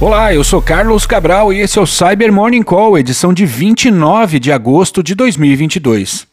Olá, eu sou Carlos Cabral e esse é o Cyber Morning Call, edição de 29 de agosto de 2022.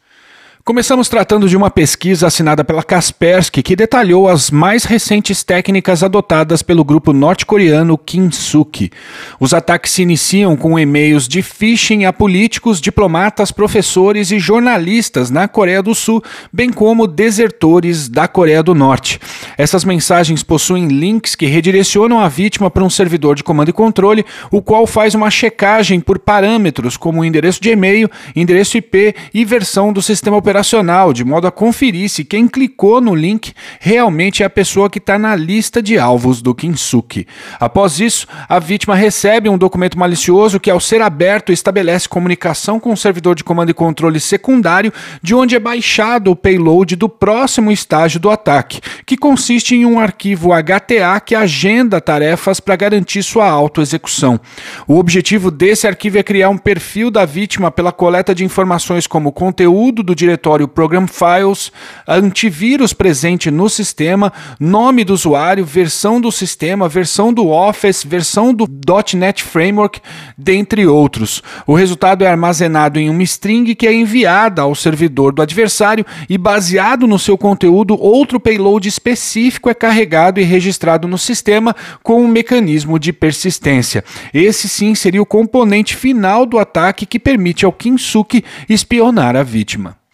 Começamos tratando de uma pesquisa assinada pela Kaspersky que detalhou as mais recentes técnicas adotadas pelo grupo norte-coreano Kinsuki. Os ataques se iniciam com e-mails de phishing a políticos, diplomatas, professores e jornalistas na Coreia do Sul, bem como desertores da Coreia do Norte. Essas mensagens possuem links que redirecionam a vítima para um servidor de comando e controle, o qual faz uma checagem por parâmetros como endereço de e-mail, endereço IP e versão do sistema operacional operacional, de modo a conferir se quem clicou no link realmente é a pessoa que está na lista de alvos do Kinsuki. Após isso, a vítima recebe um documento malicioso que, ao ser aberto, estabelece comunicação com o servidor de comando e controle secundário, de onde é baixado o payload do próximo estágio do ataque, que consiste em um arquivo HTA que agenda tarefas para garantir sua autoexecução. O objetivo desse arquivo é criar um perfil da vítima pela coleta de informações como conteúdo do diretor diretório Program Files, antivírus presente no sistema, nome do usuário, versão do sistema, versão do Office, versão do .NET Framework, dentre outros. O resultado é armazenado em uma string que é enviada ao servidor do adversário e, baseado no seu conteúdo, outro payload específico é carregado e registrado no sistema com um mecanismo de persistência. Esse sim seria o componente final do ataque que permite ao Kinsuki espionar a vítima.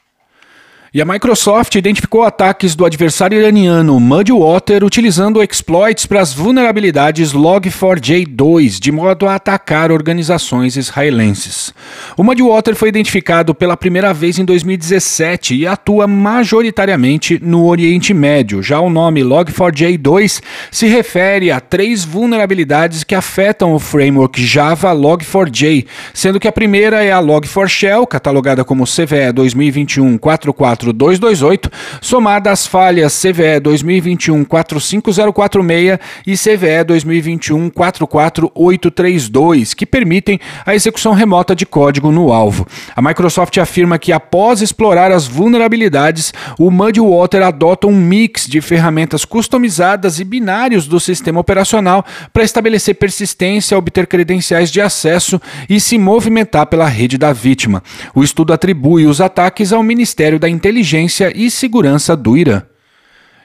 E a Microsoft identificou ataques do adversário iraniano Mudwater utilizando exploits para as vulnerabilidades Log4j2, de modo a atacar organizações israelenses. O Mudwater foi identificado pela primeira vez em 2017 e atua majoritariamente no Oriente Médio. Já o nome Log4j2 se refere a três vulnerabilidades que afetam o framework Java Log4j, sendo que a primeira é a Log4Shell, catalogada como CVE 2021 44 44228, somada às falhas CVE 2021 45046 e CVE 2021 44832, que permitem a execução remota de código no alvo. A Microsoft afirma que após explorar as vulnerabilidades, o Mudwater adota um mix de ferramentas customizadas e binários do sistema operacional para estabelecer persistência, obter credenciais de acesso e se movimentar pela rede da vítima. O estudo atribui os ataques ao Ministério da Inteligência inteligência e segurança do Irã.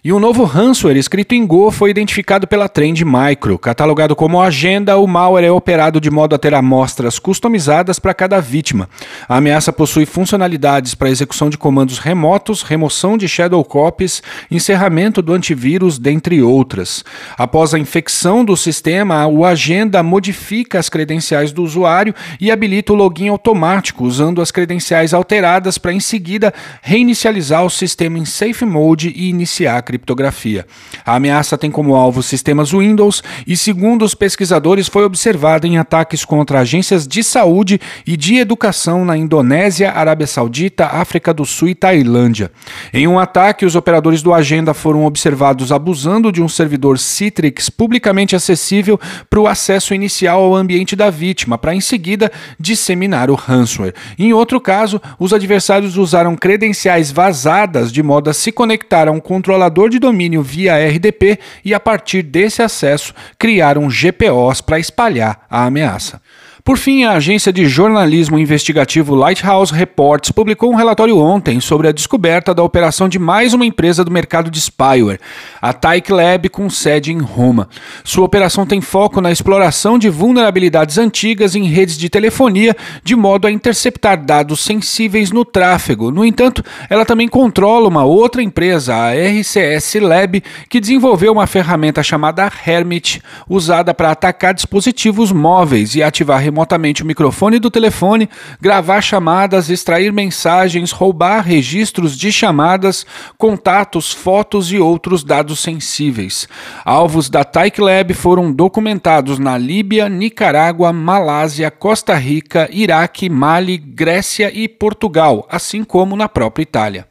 E um novo ransomware escrito em Go foi identificado pela Trend Micro. Catalogado como agenda, o malware é operado de modo a ter amostras customizadas para cada vítima. A ameaça possui funcionalidades para execução de comandos remotos, remoção de shadow copies, encerramento do antivírus, dentre outras. Após a infecção do sistema, o agenda modifica as credenciais do usuário e habilita o login automático, usando as credenciais alteradas para em seguida reinicializar o sistema em safe mode e iniciar criptografia. A ameaça tem como alvo sistemas Windows e, segundo os pesquisadores, foi observada em ataques contra agências de saúde e de educação na Indonésia, Arábia Saudita, África do Sul e Tailândia. Em um ataque, os operadores do Agenda foram observados abusando de um servidor Citrix publicamente acessível para o acesso inicial ao ambiente da vítima, para em seguida disseminar o ransomware. Em outro caso, os adversários usaram credenciais vazadas de modo a se conectar a um controlador de domínio via RDP e, a partir desse acesso, criaram GPOs para espalhar a ameaça. Por fim, a agência de jornalismo investigativo Lighthouse Reports publicou um relatório ontem sobre a descoberta da operação de mais uma empresa do mercado de spyware, a Tyke Lab, com sede em Roma. Sua operação tem foco na exploração de vulnerabilidades antigas em redes de telefonia, de modo a interceptar dados sensíveis no tráfego. No entanto, ela também controla uma outra empresa, a RCS Lab, que desenvolveu uma ferramenta chamada Hermit, usada para atacar dispositivos móveis e ativar remotamente o microfone do telefone, gravar chamadas, extrair mensagens, roubar registros de chamadas, contatos, fotos e outros dados sensíveis. Alvos da Tyke Lab foram documentados na Líbia, Nicarágua, Malásia, Costa Rica, Iraque, Mali, Grécia e Portugal, assim como na própria Itália.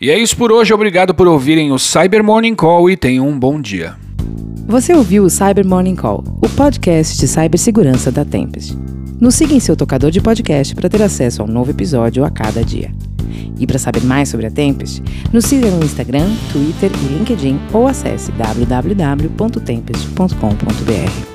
E é isso por hoje, obrigado por ouvirem o Cyber Morning Call e tenham um bom dia. Você ouviu o Cyber Morning Call, o podcast de cibersegurança da Tempest. Nos siga em seu tocador de podcast para ter acesso a um novo episódio a cada dia. E para saber mais sobre a Tempest, nos siga no Instagram, Twitter e LinkedIn ou acesse www.tempest.com.br.